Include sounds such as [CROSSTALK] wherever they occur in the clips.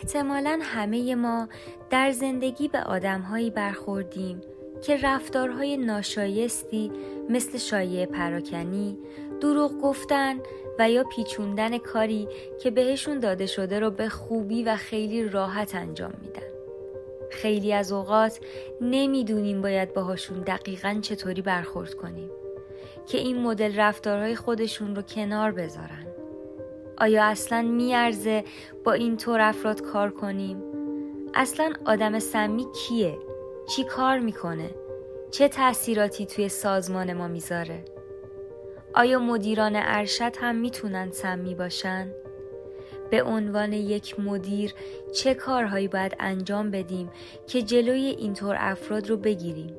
احتمالا همه ما در زندگی به آدمهایی برخوردیم که رفتارهای ناشایستی مثل شایع پراکنی، دروغ گفتن و یا پیچوندن کاری که بهشون داده شده رو به خوبی و خیلی راحت انجام میدن. خیلی از اوقات نمی‌دونیم باید باهاشون دقیقا چطوری برخورد کنیم که این مدل رفتارهای خودشون رو کنار بذارن. آیا اصلا میارزه با این طور افراد کار کنیم؟ اصلا آدم سمی کیه؟ چی کار می‌کنه؟ چه تاثیراتی توی سازمان ما می‌ذاره؟ آیا مدیران ارشد هم می‌تونن سمی باشن؟ به عنوان یک مدیر چه کارهایی باید انجام بدیم که جلوی اینطور افراد رو بگیریم؟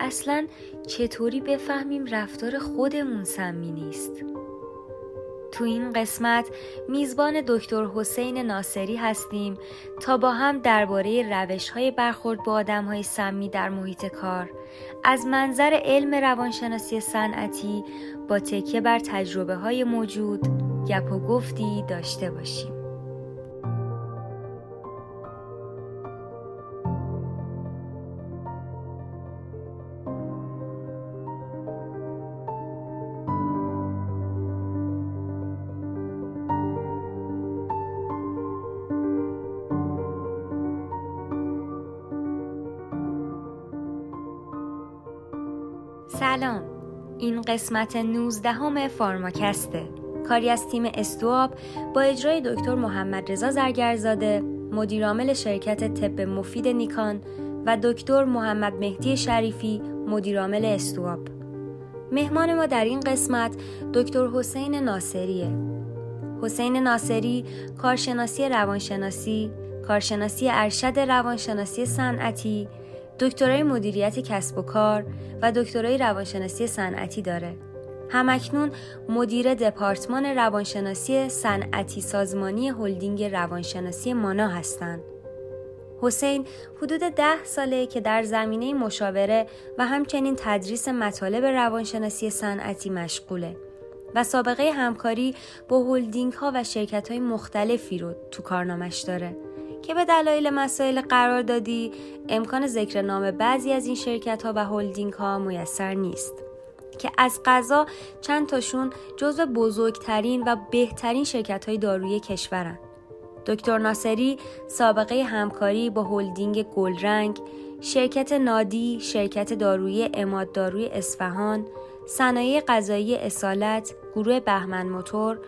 اصلا چطوری بفهمیم رفتار خودمون سمی نیست؟ تو این قسمت میزبان دکتر حسین ناصری هستیم تا با هم درباره روش های برخورد با آدم های سمی در محیط کار از منظر علم روانشناسی صنعتی با تکیه بر تجربه های موجود گپ و گفتی داشته باشیم. سلام. این قسمت 19 همه فارماکسته. کاری از تیم استواب با اجرای دکتر محمد رضا زرگرزاده مدیرعامل شرکت طب مفید نیکان و دکتر محمد مهدی شریفی مدیرعامل استواب. مهمان ما در این قسمت دکتر حسین ناصریه. حسین ناصری کارشناسی روانشناسی کارشناسی ارشد روانشناسی صنعتی دکترای مدیریت کسب و کار و دکترای روانشناسی صنعتی داره. همکنون مدیر دپارتمان روانشناسی صنعتی سازمانی هلدینگ روانشناسی مانا هستند. حسین حدود ده ساله که در زمینه مشاوره و همچنین تدریس مطالب روانشناسی صنعتی مشغوله و سابقه همکاری با هلدینگ ها و شرکت های مختلفی رو تو کارنامش داره. که به دلایل مسائل قرار دادی امکان ذکر نام بعضی از این شرکت ها و هلدینگ ها میسر نیست که از قضا چند تاشون جزو بزرگترین و بهترین شرکت های دارویی کشورن. دکتر ناصری سابقه همکاری با هلدینگ گلرنگ، شرکت نادی، شرکت دارویی اماد داروی اصفهان، صنایع غذایی اصالت، گروه بهمن موتور،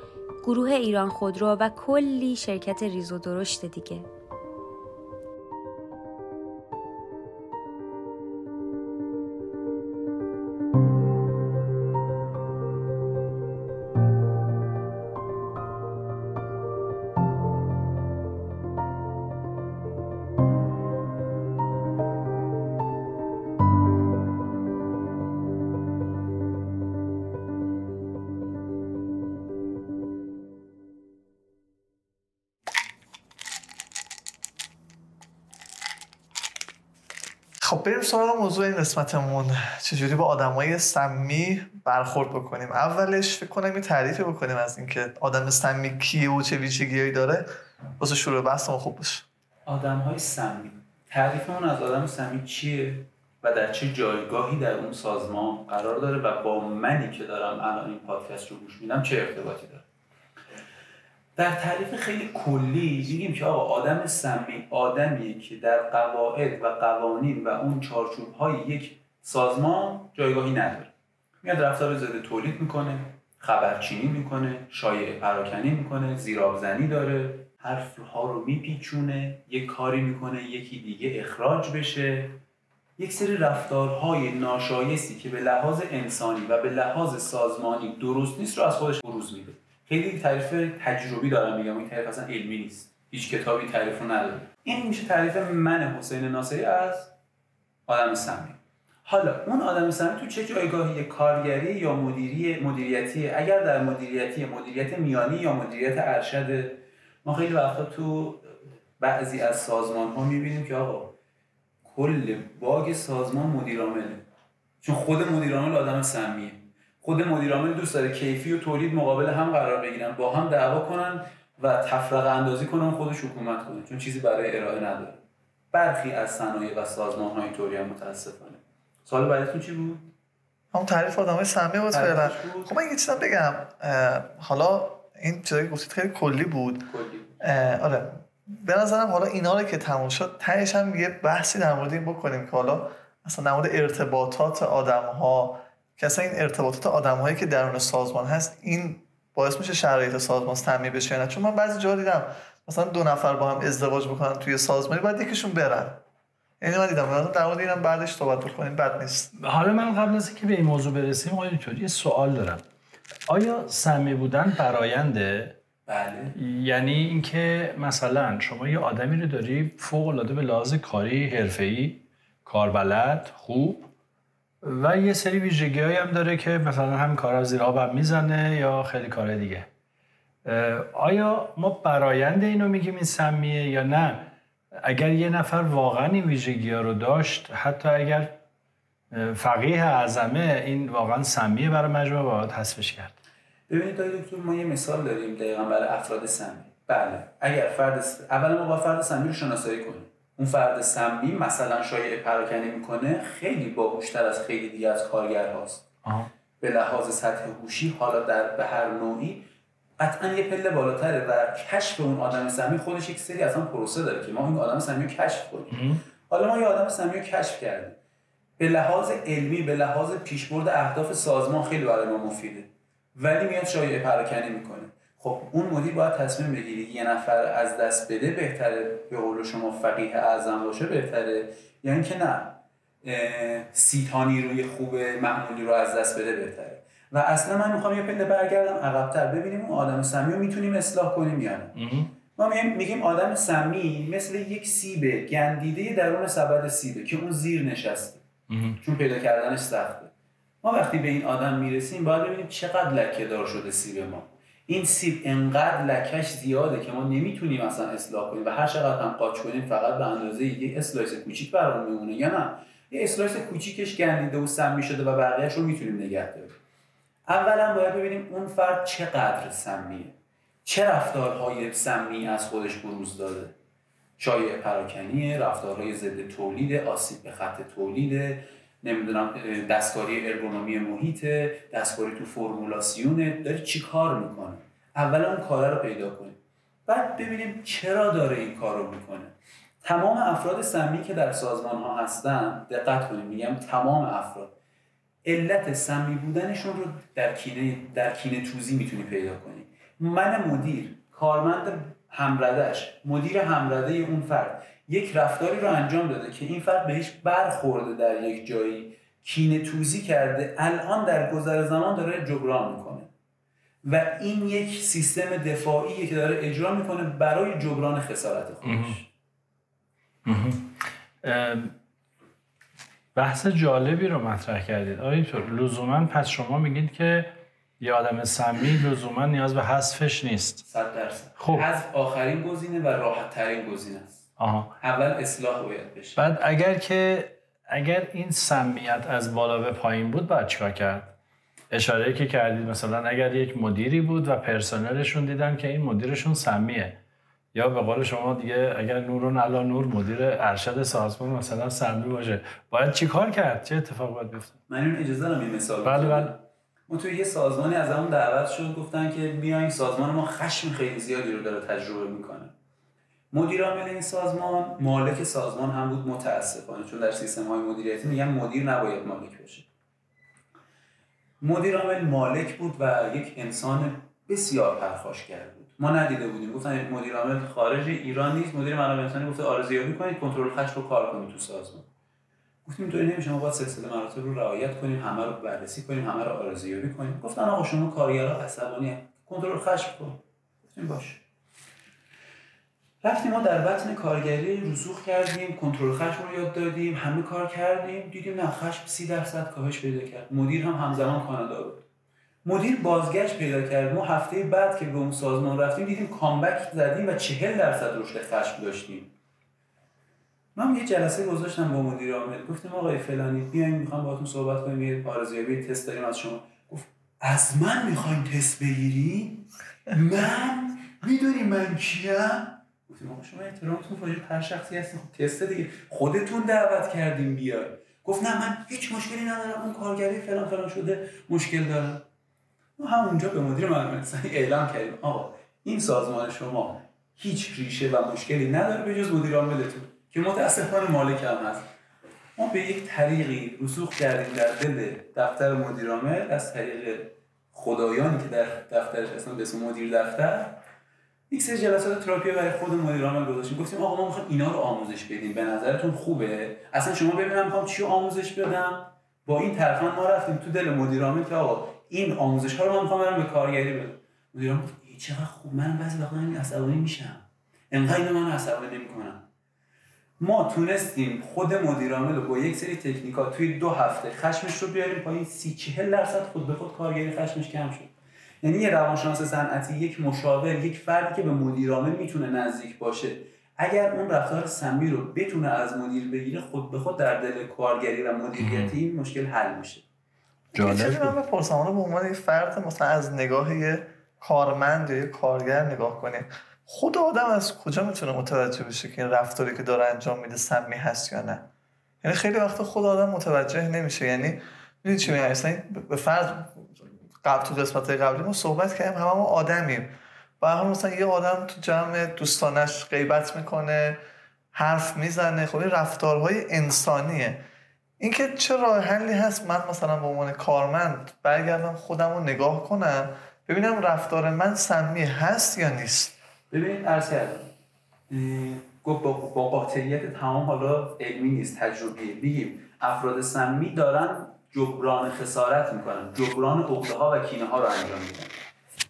گروه ایران خودرو و کلی شرکت ریز و درشت دیگه. بریم سراغ موضوع این قسمتمون. چجوری با آدمای سمی برخورد بکنیم؟ اولش فکر کنم یه تعریفی بکنیم از اینکه آدم سمی کیه و چه ویژگیهایی داره. واسه شروع بحثمون خوب باشه. آدم های سمی تعریفمون از آدم سمی چیه و در چه جایگاهی در اون سازمان قرار داره و با منی که دارم الان این پادکست رو گوش میدم چه ارتباطی داره؟ در تعریف خیلی کلی میگیم که آقا آدم سمی آدمیه که در قواعد و قوانین و اون چارچوب های یک سازمان جایگاهی نداره. میاد رفتار زده تولید می‌کنه خبرچینی می‌کنه شایع پراکنی می‌کنه زیرابزنی داره حرف ها رو میپیچونه یک کاری می‌کنه یکی دیگه اخراج بشه. یک سری رفتارهای ناشایستی که به لحاظ انسانی و به لحاظ سازمانی درست نیست رو از خودش بروز میده. خیلی تعریف تجربی دارم میگم این تعریف اصلا علمی نیست. هیچ کتابی تعریف نداره این میشه تعریف من حسین ناصری از آدم سمی حالا اون آدم سمی تو چه جایگاهی؟ کارگری یا مدیری مدیریتی؟ اگر در مدیریتی مدیریت میانی یا مدیریت ارشد. ما خیلی وقتا تو بعضی از سازمان ها می‌بینیم که آقا کل باگ سازمان مدیرامله چون خود مدیرعامل آدم سمیه خود مدیرعامل دوست داره کیفی و تولید مقابل هم قرار بگیرن با هم دعوا کنن و تفرقه اندازی کنه خودش حکومت کنه چون چیزی برای ارائه نداره. برخی از صنایع و سازمان های طوری هم متاسفانه. سال بعدتون چی بود؟ همون تعریف آدمای سمی بود فعلا. خب من یه چیزم بگم. حالا این چیزایی گفتید خیلی کلی بود. کلی آره. به نظرم حالا اینا رو که تموم شد تهش هم یه بحثی در مورد این بکنیم که حالا اصلا در مورد ارتباطات آدم ها که اصلا این ارتباطات آدم هایی که درون سازمان هست این باعث میشه شرایط سازمان سمی بشه نه؟ چون من بعضی جا دیدم مثلا دو نفر با هم ازدواج بکنن توی سازمانی بعد یکیشون برن. یعنی من دیدم در مورد اینم بعدش صحبت بکنیم بد نیست. حالا من قبل از اینکه به این موضوع برسیم آقای یه سوال دارم. آیا سمی بودن براینده بله. یعنی اینکه مثلا شما یه آدمی رو داری فوق العاده به لحاظ کاری حرفه‌ای کاربلد خوب و یه سری ویژگی هم داره که مثلا هم کار زیر آب می‌زنه یا خیلی کار دیگه. آیا ما برایند اینو میگیم این سمیه یا نه؟ اگر یه نفر واقعا این ویژگی ها رو داشت حتی اگر فقیه اعظمه این واقعا سمیه برای مجموعه باید حذفش کرد. ببینید دکتر ما یه مثال داریم دقیقا برای افراد سمی. بله اگر فرد اول ما با فرد سمی رو شناسایی کنیم. اون فرد سمی مثلا شایع پراکنی می‌کنه خیلی باهوشتر از خیلی دیگه از کارگرهاست به لحاظ سطح هوشی حالا در به هر نوعی قطعا یه پله بالاتره و کشف اون آدم سمی خودش یک سری اصلا پروسه داره که ما این آدم سمی رو کشف کنیم. حالا ما یه آدم سمی رو کشف کردیم. به لحاظ علمی به لحاظ پیشبرد اهداف سازمان خیلی برای ما مفیده. ولی میاد شایعه پراکنی می‌کنه. خب اون مدیر باید تصمیم بگیره یه نفر از دست بده بهتره به قول شما فقیه اعظم باشه بهتره. یعنی که نه سی تا نیروی خوب معمولی رو از دست بده بهتره. و اصلا من می‌خوام یه پله برگردم عقبتر ببینیم اون آدم سمی رو می‌تونیم اصلاح کنیم یا نه. ما میگیم آدم سمی مثل یک سیبه گندیده درون سبد سیبه که اون زیر نشسته. چون پیدا کردنش سخته. ما وقتی به این آدم می‌رسیم باید ببینیم چقدر لکه دار شده سیب ما. این سیب انقدر لکش زیاده که ما نمی‌تونیم اصلا اصلاح کنیم و هر چقدر هم قاچ کنیم فقط به اندازه یک slice کوچیک برامون میمونه یا نه. یه اسلایس کوچیکش گندیده و سمی شده و بقیهش می‌تونیم نگه داریم. اولا باید ببینیم اون فرد چقدر سمیه. چه رفتارهای سمی از خودش بروز داده؟ شایع پراکنی رفتارهای ضد تولید آسیب به خط تولید نمی‌دونم دستکاری ارگونومی محیط دستکاری تو فرمولاسیونه داره چی کار می‌کنه؟ اولا اون کاره رو پیدا کنیم بعد ببینیم چرا داره این کار رو می‌کنه. تمام افراد سمی که در سازمان ها هستن دقت کنیم میگم تمام افراد علت سمی بودنشون رو در کینه در کینه توزی می‌تونی پیدا کنی. من مدیر کارمند همردش مدیر همرده اون فرد یک رفتاری رو انجام داده که این فرد بهش برخورده در یک جایی. کینه توزی کرده. الان در گذر زمان داره جبران می‌کنه. و این یک سیستم دفاعیه که داره اجرا می‌کنه برای جبران خسارت خودش. بحث جالبی رو مطرح کردید. آقای لزوما پس شما میگید که یه آدم سمی لزوما نیاز به حذفش نیست. صد درصد. خب. حذف آخرین گزینه و راحت ترین گزینه است. آها. اول اصلاح باید بشه. بعد اگر که اگر این سمیت از بالا به پایین بود باید چیکار کرد؟ اشاره که کردید مثلا اگر یک مدیری بود و پرسنلشون دیدن که این مدیرشون سمیه. یا به قول شما دیگه اگر نورون علا نور مدیر ارشد سازمان مثلا سمی باشه. باید چیکار کرد؟ چه اتفاق باید بیفته من این اجازه دارم این مثال بله بله. ما توی یه سازمانی از همون دعوت شد گفتن که بیاین سازمان ما خشم خیلی زیادی رو داره تجربه می‌کنه. مدیر عامل این سازمان مالک سازمان هم بود متاسفانه. چون در سیستم های مدیریتی میگن مدیر نباید مالک باشه. مدیر عامل مالک بود و یک انسان بسیار پرخاشگر بود. ما ندیده بودیم. گفتن مدیر عامل خارج ایران نیست. مدیر منابع انسانی گفته آرزیابی کنید کنترل خشم رو کار کنید تو سازمان. گفتیم اینطوری نمیشه. ما باید سلسله مراتب رو رعایت کنیم همه رو بررسی کنیم همه رو آرزیابی کنیم. گفتن آقا شما کارگرا عصبانی کنترل خشم کن. گفتیم باشه. رفتیم ما در بطن کارگری رسوخ کردیم کنترل خشم رو یاد دادیم همه کار کردیم. دیدیم نه خشم سی درصد کاهش پیدا کرد. مدیر هم همزمان کانادا بود. مدیر بازگشت پیدا کرد. ما هفته بعد که به اون سازمان رفتیم دیدیم کامبک زدیم و چهل درصد رشد خشم داشتیم. من یه جلسه گذاشتم با مدیر عامل. گفتیم آقای فلانی بیاین می‌خوام باهاتون صحبت کنیم. یه آرزیابی تست داریم از شما. گفت از من می‌خواین تست بگیری من؟ می‌دونی من کیم؟ گفتیم شما احترامتون فاجعه هر شخصی خب تست دیگه. خودتون دعوت کردیم بیای گفت نه من هیچ مشکلی ندارم اون کارگری فلان فلان شده مشکل دارم ما همونجا به مدیر معلومات اعلام کردیم. آقا این سازمان شما هیچ ریشه و مشکلی نداره به جز مدیر عاملتون که متاسفانه مالک هم هست. ما به یک طریقی رسوخ کردیم در دل دفتر مدیر عامل از طریق خدایانی که در دفترش اسم به اسم مدیر دفتر. یک سری جلسات تراپی برای خود مدیر عامل گذاشتیم. گفتیم آقا ما می‌خوایم اینا رو آموزش بدیم. به نظرتون خوبه؟ اصلا شما ببینم می‌خوام چی آموزش بدم؟ با این طرفا ما رفتیم تو دل مدیر عامل که آقا این آموزش ها رو من می‌خوام برم به کارگری بدم. مدیر عامل چقدر خوب من بعضی وقتا همین عصبانی میشم. انقدر من عصبانی نمی‌کنم ما تونستیم خود مدیر عامل رو با یک سری تکنیکا توی دو هفته خشمش رو بیاریم پایین. سی چهل درصد خود به خود کارگری خشمش کم شد. یعنی یه روانشناس صنعتی یک مشاور یک فردی که به مدیر عامل می‌تونه نزدیک باشه. اگر اون رفتار سمی رو بتونه از مدیر بگیره خود به خود در دل کارگری و مدیریتی این مشکل حل میشه. جالب من بپرسم به عنوان فرد مثلا از نگاه کارمند یا کارگر نگاه کنیم خود آدم از کجا می‌تونه متوجه بشه که این رفتاری که داره انجام میده سمی هست یا نه؟ یعنی خیلی وقت خود آدم متوجه نمیشه. یعنی می‌دونی چی میگم؟ به فرض قبل تو قسمت قبلی ما صحبت کردیم همه ما آدمیم. و هم مثلا یه آدم تو جمع دوستانش غیبت می‌کنه حرف می‌زنه خب این رفتارهای انسانیه. اینکه چه راه حلی هست من مثلا به عنوان کارمند برگردم خودم رو نگاه کنم ببینم رفتار من سمی هست یا نیست. ببینید ارز کردم. گفت با قاطعیت تمام حالا علمی نیست تجربی بگیم افراد سمی دارن جبران خسارت می‌کنن. جبران عقده ها و کینه ها رو انجام میدن.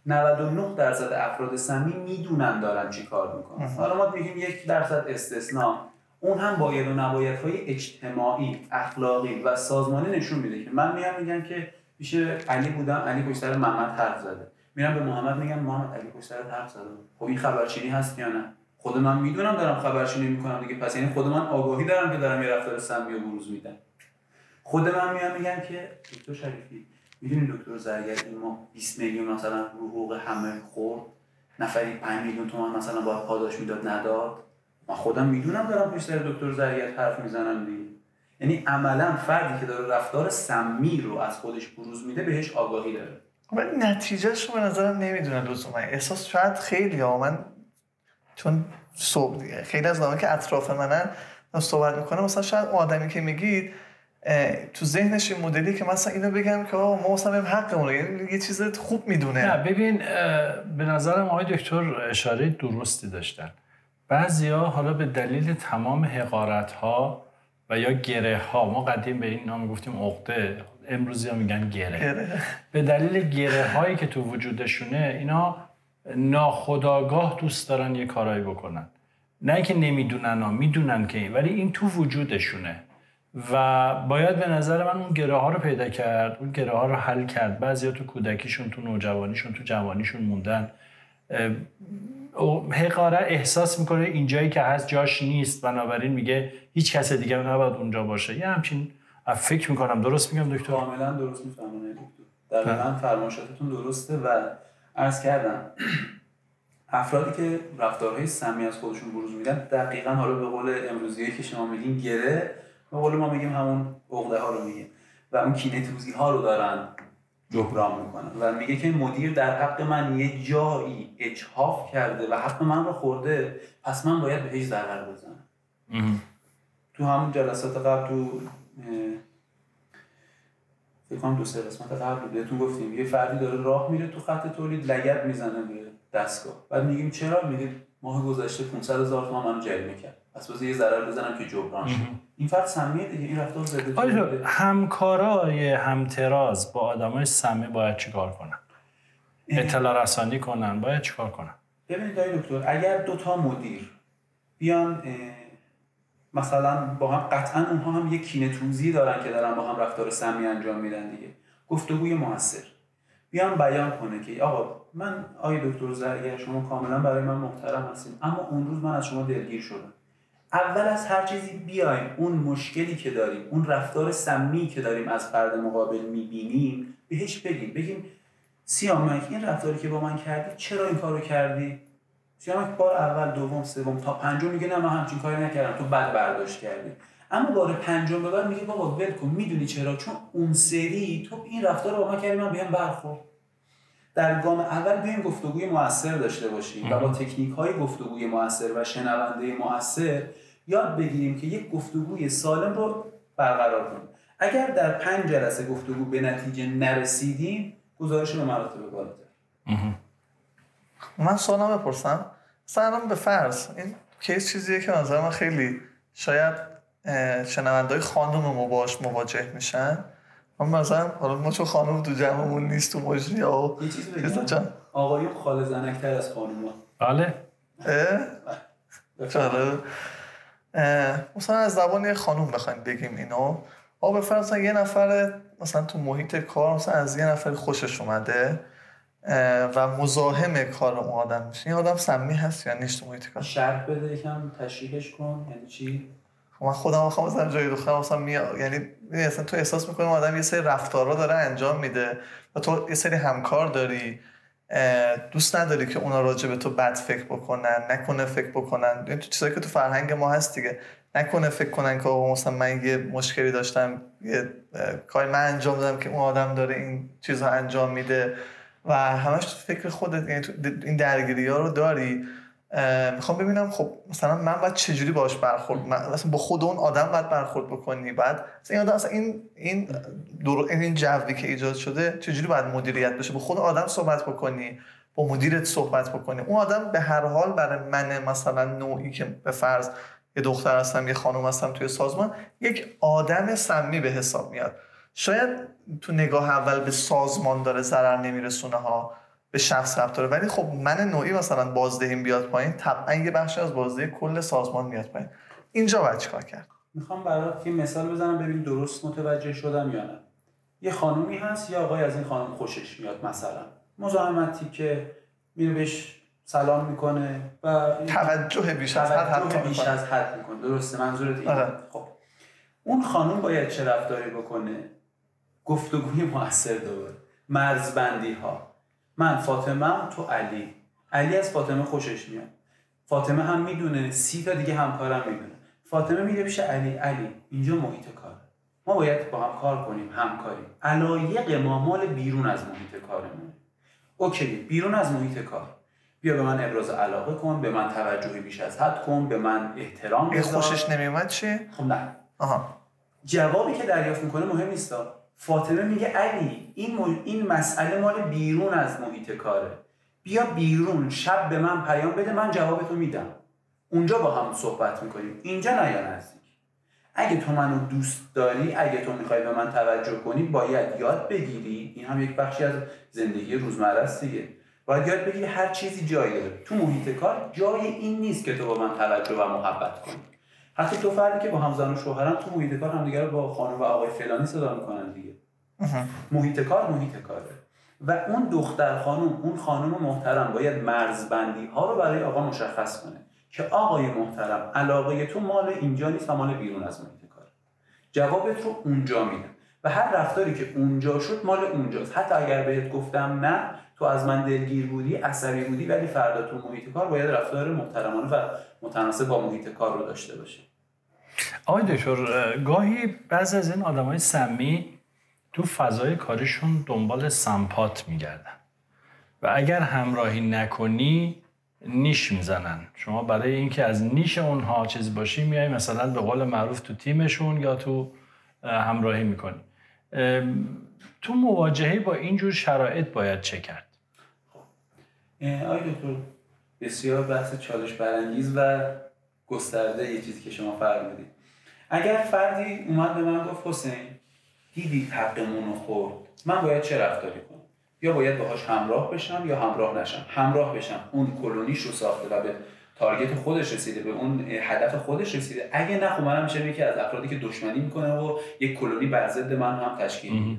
99 درصد افراد سمی می‌دونن دارن چی کار می‌کنن. حالا ما میگیم یک درصد استثنا. اون هم باید و نباید های اجتماعی اخلاقی و سازمانی نشون میده که من میام میگم که پیش علی بودم علی پشت سر محمد حرف زده. میرم به محمد میگم محمد علی پشت سر حرف زده. خب این خبرچینی هست یا نه؟ خود من می‌دونم دارم خبرچینی می‌کنم دیگه. پس یعنی خود من آگاهی دارم که دارم یه رفتار سمی و بروز میدم. خود من میام میگم که دکتر شریفی می‌دونی دکتر زرگر ما 20 میلیون مثلا رو حقوق همه خورد؟ نفری 5 میلیون تومان مثلا باید پاداش می‌داد نداد؟ من خودم می‌دونم دارم پیش سر دکتر زرگر حرف می‌زنم دیگه. یعنی عملا فردی که داره رفتار سمی رو از خودش بروز میده بهش آگاهی داره. ولی نتیجهش به نظرم نمی‌دونن لزوما احساس شاید خیلی ها من چون صبح خیلی از که اطراف منن صحبت می‌کنه مثلا شاید آدمی که میگید تو ذهنش این مدلی که مثلا اینو بگم که ما مثلا حقمون یعنی یه چیز خوب می‌دونه. نه ببین به نظرم آقای دکتر اشاره درستی داشتن. بعضیا حالا به دلیل تمام حقارت ها و یا گره ها ما قدیم به این نام گفتیم عقده امروزی ها میگن گره. به دلیل گره هایی که تو وجودشونه اینا ناخداگاه دوست دارن یه کارایی بکنن. نه اینکه نمی‌دونن ها می‌دونن که ولی این تو وجودشونه. و باید به نظر من اون گره ها رو پیدا کرد اون گره ها رو حل کرد. بعضیا تو کودکیشون تو نوجوانیشون تو جوانیشون موندن. حقاره احساس می‌کنه اینجایی که هست جاش نیست. بنابراین میگه هیچ کس دیگه نباید اونجا باشه. یه همچین فکر می‌کنم. درست میگم دکتر؟ کاملا درست میفهمونه دکتر. دقیقا فرمایشاتتون درسته و عرض کردم افرادی که رفتارهای سمی از خودشون بروز میدن دقیقا حالا به قول امروزی که شما میگین گره به قول ما میگیم همون عقده ها رو میگیم و اون کینه توزی ها رو دارن جبران می‌کنن. و میگه که مدیر در حق من یه جایی اجحاف کرده و حق من رو خورده پس من باید بهش ضرر بزنم. تو همون جلسات قبل تو فکر کنم دو سه قسمت قبل بهتون گفتیم. یه فردی داره راه میره تو خط تولید لگد می‌زنه به دستگاه. بعد میگیم چرا؟ میگه ماه گذشته 500 هزار تومان منو جریمه کرد. پس بذار یه ضرر بزنم که جبران شه. این فرد سمیه دیگه این رفتار زده همکارای همتراز با آدمای سمی باید چیکار کنن؟ اطلاع رسانی کنن باید چیکار کنن؟ ببینید آقای دکتر اگر دو تا مدیر بیان مثلا با هم قطعا اونها هم یک کینه توزی دارن که دارن با هم رفتار سمی انجام میدن دیگه. گفتگوی موثر. بیان بیان کنه که آقا من آقای دکتر زرگر شما کاملا برای من محترم هستیم اما اون روز من از شما دلگیر شدم. اول از هر چیزی بیایم. اون مشکلی که داریم اون رفتار سمی که داریم از فرد مقابل می‌بینیم بهش بگیم. بگیم سیامک این رفتاری که با من کردی چرا این کارو کردی؟ سیامک بار اول دوم سوم تا پنجم میگه نه من همچین کاری نکردم. تو بد برداشت کردی. اما بار پنجم به بعد میگه بابا ول کن می‌دونی چرا؟ چون اون سری تو این رفتار رو با من کردی من بهم برخورد. در گام اول بیایم گفتگوی موثر داشته باشیم و با تکنیک های گفتگوی موثر و شنونده موثر یاد بگیریم که یک گفتگوی سالم رو برقرار کنیم. اگر در پنج جلسه گفتگو به نتیجه نرسیدیم گزارش به مراتب بالاتر. من سوالم بپرسم. مثلا به فرض این کیس چیزیه که نظر من خیلی شاید شنونده های خانم ما مواجه میشن. مثلا حالا ما چون خانم تو جمعمون نیست تو مجری ها یه چیزی بگم. آقایون خاله زنکتر از خانم بله. اه؟ مثلا از زبان یه خانوم بخوایم بگیم اینو. آقا به فرض یه نفر مثلا تو محیط کار مثلا از یه نفر خوشش اومده و مزاحم کار اون آدم میشه. این آدم سمی هست یا نیست تو محیط کار؟ شرط بده یکم تشریحش کن. یعنی چی؟ من خودم می‌خوام مثلا جای دخترم مثلا می یعنی اصلا تو احساس می‌کنی آدم یه سری رفتارا داره انجام میده و تو یه سری همکار داری دوست نداری که اونا راجع به تو بد فکر بکنن نکنه فکر بکنن. این تو چیزایی که تو فرهنگ ما هست دیگه. نکنه فکر کنن که مثلا من یه مشکلی داشتم یه کاری من انجام دادم که اون آدم داره این چیزها انجام میده و همش تو فکر خودت یعنی این درگیری ها رو داری. می‌خوام ببینم خب مثلا من باید چجوری باش برخورد مثلا با خود اون آدم باید برخورد بکنی؟ بعد این آدم مثلا این این دور این جوی که ایجاد شده چجوری باید مدیریت بشه؟ با خود آدم صحبت بکنی با مدیرت صحبت بکنی. اون آدم به هر حال برای من مثلا نوعی که به فرض یه دختر هستم یه خانم هستم توی سازمان یک آدم سمی به حساب میاد. شاید تو نگاه اول به سازمان داره ضرر نمیرسونه ها. به شخص رفت داره. ولی خب من نوعی مثلا بازدهیم بیاد پایین طبعا یه بخشی از بازدهی کل سازمان میاد پایین. اینجا باید چیکار کرد؟ می‌خوام برات یه مثال بزنم ببین درست متوجه شدم یا نه. یه خانومی هست یا آقای از این خانم خوشش میاد مثلا. مزاحمتی که میره بهش سلام می‌کنه و توجه بیش از حد توجه بیش از حد می‌کنه. درسته منظورت اینه. آره. خب. اون خانم باید چه رفتاری بکنه؟ گفتگوی موثر داره مرزبندی ها من فاطمه تو علی. علی از فاطمه خوشش میاد. فاطمه هم می‌دونه سی تا دیگه همکارم می‌دونه. فاطمه میره پیش علی. علی اینجا محیط کار ما باید با هم کار کنیم همکاری علایق ما مال بیرون از محیط کارمون اوکی بیرون از محیط کار. بیا به من ابراز علاقه کن به من توجهی بیش از حد کن به من احترام بذار. خوشش نمیومد چی؟ خب نه. آها. جوابی که دریافت می‌کنه مهم نیست فاطمه میگه علی این, این مسئله مال بیرون از محیط کاره. بیا بیرون شب به من پیام بده من جوابتو میدم. اونجا با هم صحبت می‌کنیم. اینجا نیا نزدیک؟ اگه تو منو دوست داری اگه تو می‌خوای به من توجه کنی باید یاد بگیری. این هم یک بخشی از زندگی روزمره است دیگه. باید یاد بگیری هر چیزی جایی داره. تو محیط کار جای این نیست که تو با من توجه و محبت کنی. حتی تو فردی که با همزن و شوهرن تو محیط کار همدیگه رو با خانم و آقای فلانی صدا می‌کنن دیگه. محیط کار محیط کاره. و اون دختر خانم اون خانم محترم باید مرزبندی ها رو برای آقا مشخص کنه که آقای محترم علاقه تو مال اینجا نیست و مال بیرون از محیط کار. جوابت رو اونجا میدم. و هر رفتاری که اونجا شد مال اونجاست. حتی اگر بهت گفتم نه تو از من دلگیر بودی عصبی بودی ولی فردا تو محیط کار باید رفتار محترمانه و متناسب با محیط کار رو داشته باشه آقای دکتر گاهی بعضی از این آدمای سمی تو فضای کارشون دنبال سمپات میگردن و اگر همراهی نکنی نیش می‌زنن. شما برای اینکه از نیش اونها چیز باشی میای مثلا به قول معروف تو تیمشون یا تو همراهی می‌کنی. تو مواجهه با اینجور شرایط باید چه کرد؟ آقای دکتر بسیار بحث چالش برانگیز و گسترده یه چیزی که شما فرمودید. اگر فردی اومد به من گفت حسین دیدی حقمون خورد من باید چه رفتاری کنم؟ یا باید باهاش همراه بشم یا همراه نشم؟ همراه بشم اون کلونیش رو ساخته و به تارگت خودش رسیده به اون هدف خودش رسیده. اگه نه خب منم میشه یکی از افرادی که دشمنی می‌کنه و یک کلونی بر ضد من هم تشکیل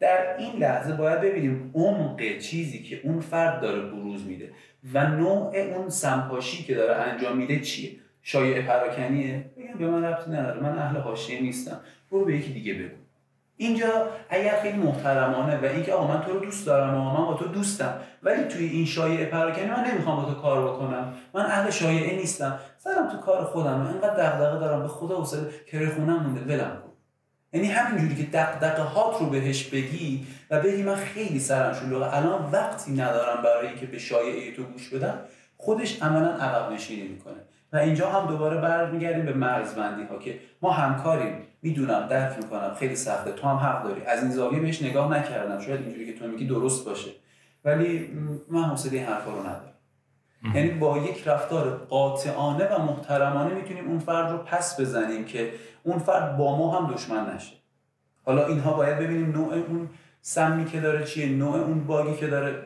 در این لحظه باید ببینیم عمق چیزی که اون فرد داره بروز میده و نوع اون سمپاشی که داره انجام میده چیه؟ شایع پراکنیه؟ بگم به من ربطی نداره. من اهل حاشیه نیستم. برو به یکی دیگه بگو. اینجا اگر خیلی محترمانه و اینکه آقا من تو رو دوست دارم و من با تو دوستم ولی توی این شایعه پراکنی من نمی‌خوام با تو کار بکنم. من اهل شایعه نیستم. سرم تو کار خودم. اینقدر دغدغه دارم. به خدا حوصله. کره خونم مونده. ولم یعنی همینجوری که دغدغه هات رو بهش بگی و بگی من خیلی سرم شلوغه. الان وقتی ندارم برای اینکه به شایعه تو گوش بدم خودش عملا عقب نشینی می‌کنه. و اینجا هم دوباره برمیگردیم به مرزبندی ها که ما همکاریم. می‌دونم درک می‌کنم. خیلی سخته. تو هم حق داری. از این زاویه بهش نگاه نکردم. شاید اینجوری که تو میگی درست باشه. ولی من حوصله این حرفا رو ندارم. یعنی با یک رفتار قاطعانه و محترمانه می‌تونیم اون فرد رو پس بزنیم که اون فرد با ما هم دشمن نشه. حالا اینها باید ببینیم نوع اون سمی که داره چیه نوع اون باگی که داره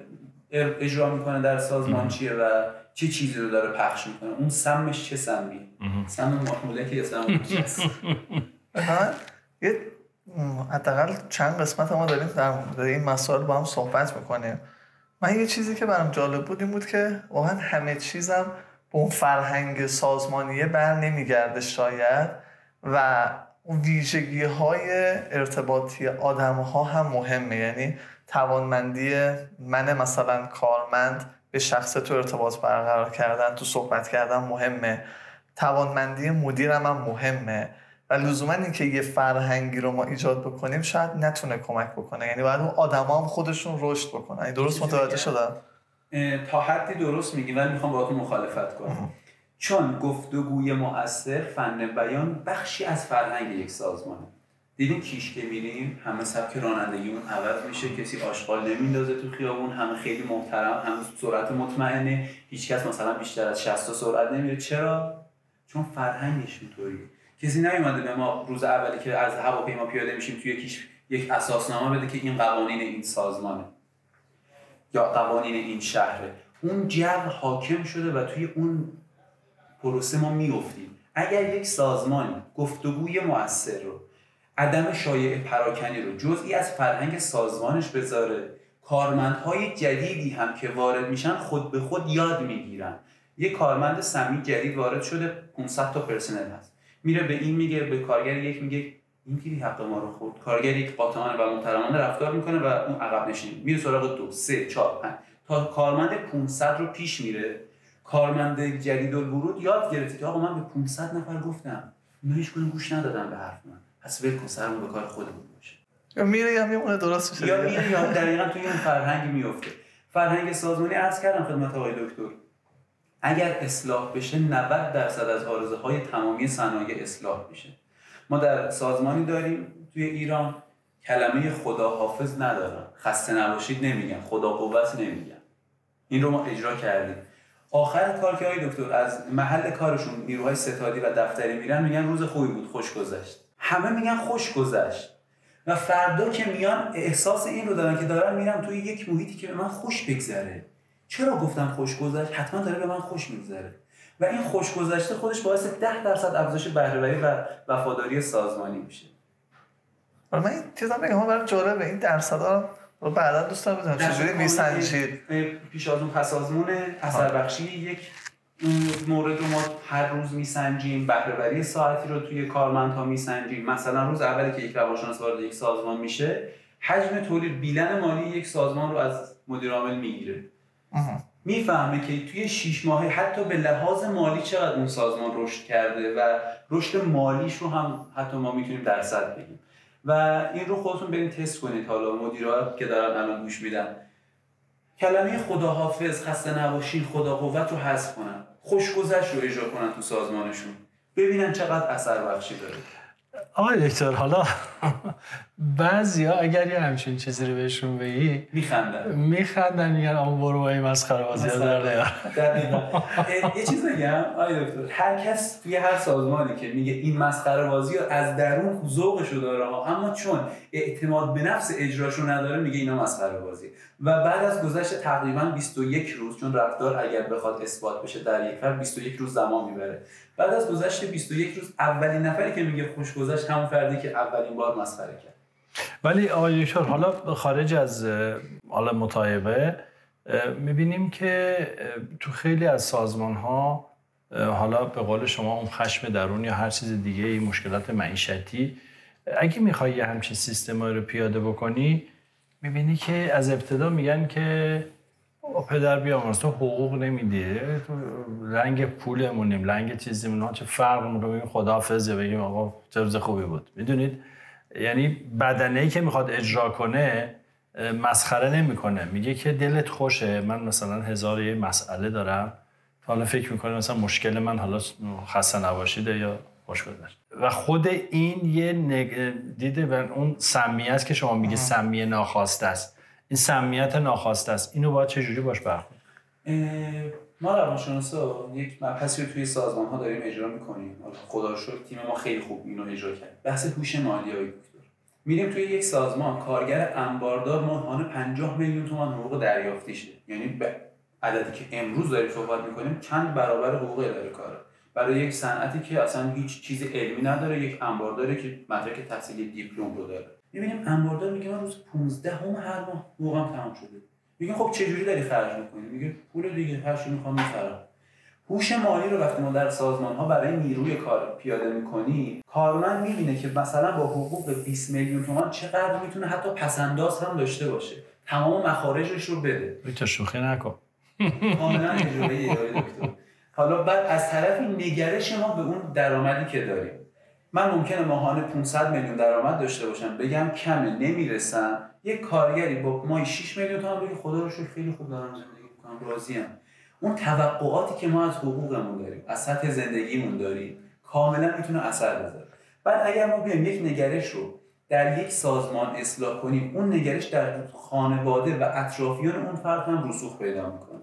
اجرا می‌کنه در سازمان چیه و چه چیزی رو داره پخش می‌کنه. اون سمش چه سمی سم محموله که سم [LAUGHS] یه حداقل چند قسمت ما داریم در این مسائل با هم صحبت می‌کنیم. من یه چیزی که برام جالب بود این بود که واقعا همه چیزم به اون فرهنگ سازمانیه بر نمیگرده شاید. و ویژگی های ارتباطی آدم ها هم مهمه. یعنی توانمندی من مثلا کارمند به شخص تو ارتباط برقرار کردن تو صحبت کردن مهمه. توانمندی مدیرم هم مهمه. و لزوما اینکه یه فرهنگی رو ما ایجاد بکنیم شاید نتونه کمک بکنه. یعنی باید اون آدما هم خودشون رشد بکنن. درست متوجه شدم؟ تا حدی درست میگی ولی می‌خوام باهاتون مخالفت کنم. چون گفتگوی مؤثر فن بیان بخشی از فرهنگ یک سازمانه دیدین کیش که میریم همه سبک رانندگیمون عوض میشه کسی آشغال نمیندازه تو خیابون همه خیلی محترم همه سرعت مطمئنه هیچکس مثلا بیشتر از 60 سرعت نمیره. چرا؟ چون فرهنگش اینطوریه. کسی نیومده به ما روز اولی که از هواپیما پیاده میشیم توی یکیش یک اساسنامه بده که این قوانین این سازمانه. یا قوانین این شهره. اون جو حاکم شده و توی اون پروسه ما میفتیم اگر یک سازمان گفتگوی موثر رو عدم شایع پراکنی رو جزئی از فرهنگ سازمانش بذاره کارمندهای جدیدی هم که وارد میشن خود به خود یاد می‌گیرن. یه کارمند سمی جدید وارد شده 500 تا پرسنل هست. میره به این میگه به کارگر یک میگه این دیدی حق ما رو خورد. کارگر یک قاطعانه و محترمانه رفتار می‌کنه و اون عقب نشین میره سراغ دو سه چهار پنج. تا کارمند 500 رو پیش میره. کارمند جدید ورود یاد گرفته که آقا من به 500 نفر گفتم اینا هیچ گوش ندادن به حرف من پس ول کن سرمون به کار خودمون باشه. یا میره یا میمونه درست میشه یا میره یا [LAUGHS] دقیقا توی این فرهنگ میفته. فرهنگ سازمانی عرض کردم خدمت آقای دکتر. اگر اصلاح بشه 90 درصد از آرزه های تمامی صنایع اصلاح میشه. ما در سازمانی داریم توی ایران. کلمه خدا حافظ ندارن. خسته نباشید نمیگن. خدا قوت نمیگن. این رو ما اجرا کردیم. آخر کار که های دکتر از محل کارشون نیروهای ستادی و دفتری میرن میگن روز خوبی بود خوش گذشت. همه میگن خوش گذشت. و فردا که میان احساس این رو دارن که دارن میرم توی یک محیطی که به من خوش بگذره. چرا گفتم خوش گذشت؟ حتما داره به من خوش میگذره. و این خوش گذشته خودش باعث ده درصد افزایش بهرهوری و وفاداری سازمانی میشه. من این چیزا میگم برای جالبه. این درصدا رو بعدا دوست دارم بدونم چجوری میسنجید. پیش از اون پس آزمون اثر بخشی یک مورد رو ما هر روز میسنجیم بهرهوری ساعتی رو توی کارمندها میسنجیم. مثلا روز اولی که یک روانشناس وارد یک سازمان میشه حجم تولید بیلن مالی یک سازمان رو از مدیر عامل می‌گیره. می‌فهمه که توی شیش ماهه حتی به لحاظ مالی چقدر اون سازمان رشد کرده و رشد مالیش رو هم حتی ما می‌تونیم درصد بگیم. و این رو خودتون برین تست کنید حالا مدیرات که دارن الان گوش میدن. کلمه خداحافظ خسته نباشین خدا قوت رو حذف کنن. خوشگذشت رو اجرا کنن تو سازمانشون. ببینن چقدر اثر بخشی داره. آقای دکتر حالا بعضی ها اگر یه همچین چیزی رو بهشون بگی میخندن. میخندن میگن آن برو با این مسخره بازی ها در یه چیز بگم. آقای دکتر. هر کس توی هر سازمانی که میگه این مسخره بازی از درون ذوقشو داره ها اما چون اعتماد به نفس اجراشو نداره میگه اینا مسخره بازی. و بعد از گذشت تقریبا 21 روز چون رفتار اگر بخواد اثبات بشه در یک فرد 21 روز زمان می‌بره. بعد از گذشت 21 روز اولین نفری که میگه خوش گذشت همون فردی که اولین بار مسخره کرد. ولی آقای دکتر حالا خارج از حالا مطایبه می‌بینیم که تو خیلی از سازمان ها حالا به قول شما اون خشم درون یا هر چیز دیگه این مشکلات معیشتی اگه می‌خوای یه همچین سیستمایی رو پیاده بکنی می‌بینی که از ابتدا میگن که پدر بیامرز تو حقوق نمیدی تو رنگ پولمونیم رنگ چیزیمون چه فرق می‌کنه بگیم خداحافظ بگیم آقا چه خوبی بود. می‌دونید؟ یعنی بدنه ای که می‌خواد اجرا کنه مسخره نمی‌کنه. میگه که دلت خوشه. من مثلا هزار یه مسئله دارم. حالا فکر می‌کنه مثلا مشکل من حالا خسته نباشیده یا مشکل و خود این یه نگ... دیده و اون سمیه است که شما میگه سمیه ناخواسته است. این سمیت ناخواسته است. اینو باید چجوری باش برخورد ما روانشناسا یک مبحثی رو توی سازمان ها داریم اجرا می‌کنیم. خدا شد تیم ما خیلی خوب اینو اجرا کرد. بحث هوش مالی های میریم توی یک سازمان. کارگر انباردار ماهانه 50 میلیون تومان حقوق دریافتیشه. یعنی به عددی که امروز داریم صحبت می‌کنیم چند برابر حقوق اداره کاره. برای یک صنعتی که اصلا هیچ چیز علمی نداره یک انبارداری که مدرک تحصیلی دیپلم رو داره. می‌بینیم انباردار میگه من روز 15 هم هر ماه حقوقم تمام شده. میگه خب چه جوری داری خرج می‌کنی؟ میگه پول دیگه هر چی می‌خوام می‌خرم. هوش مالی رو وقتی ما در سازمان ها برای نیروی کار پیاده می‌کنی کارمند می‌بینه که مثلا با حقوق 20 میلیون تومان چقدر می‌تونه حتی پسنداز هم داشته باشه. تمام مخارجش رو بده. تو شوخی نکن. [LAUGHS] کاملا دکتر. حالا بعد از طرف نگرش ما به اون درآمدی که داریم. من ممکنه ماهانه 500 میلیون درآمد داشته باشم. بگم کمه نمی‌رسم. یک کارگری با مای 6 میلیون تومان بگه خدا رو شکر خیلی خوب دارم زندگی می‌کنم راضیم. اون توقعاتی که ما از حقوقمون داریم از سطح زندگیمون داریم کاملا می‌تونه اثر بذاره. بعد اگر ما بیایم یک نگرش رو در یک سازمان اصلاح کنیم اون نگرش در خانواده و اطرافیان اون فرد هم رسوخ پیدا می‌کنه.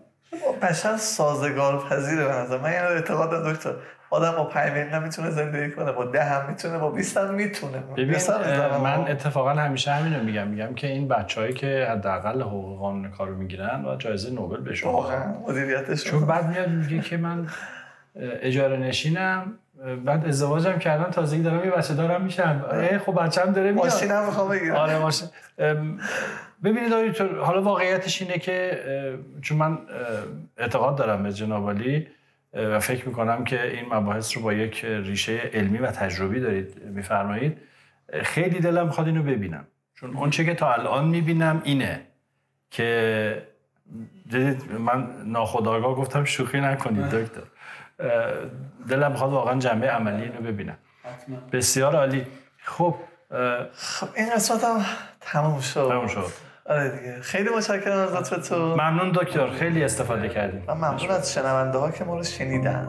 بشر سازگار پذیره به نظر من. یعنی اعتقاد دکتر آدم با 5 میلیون می‌تونه زندگی کنه با ده هم می‌تونه با 20 هم می‌تونه. ببین من اتفاقا همیشه همین رو میگم. میگم که این بچههایی که حداقل حقوق قانون کارو می‌گیرن و جایزه نوبل بهشون واقعا مدیریتش چون بعد میاد میگه که من اجاره نشینم بعد ازدواجم کردم تازگی دارم یه بچه دارم میشم. خب بچه‌م داره میاد. ماشینم می‌خوام بگیرم. آره ماشین. ببینید حالا واقعیتش اینه که چون من اعتقاد دارم به جناب و فکر می‌کنم که این مباحث رو با یک ریشه علمی و تجربی دارید میفرمایید. خیلی دلم می‌خواد اینو ببینم. چون اون چه که تا الان می‌بینم اینه که من ناخداگاه گفتم شوخی نکنید دکتر. دلم می‌خواد واقعا جنبه عملی اینو ببینم. بسیار عالی. خب خب این قسمت هم تموم شد. تموم شد. آره دیگه. خیلی متشکرم از لطفتون ممنون دکتر. خیلی استفاده کردیم. من ممنون از شنونده ها که ما رو شنیدن.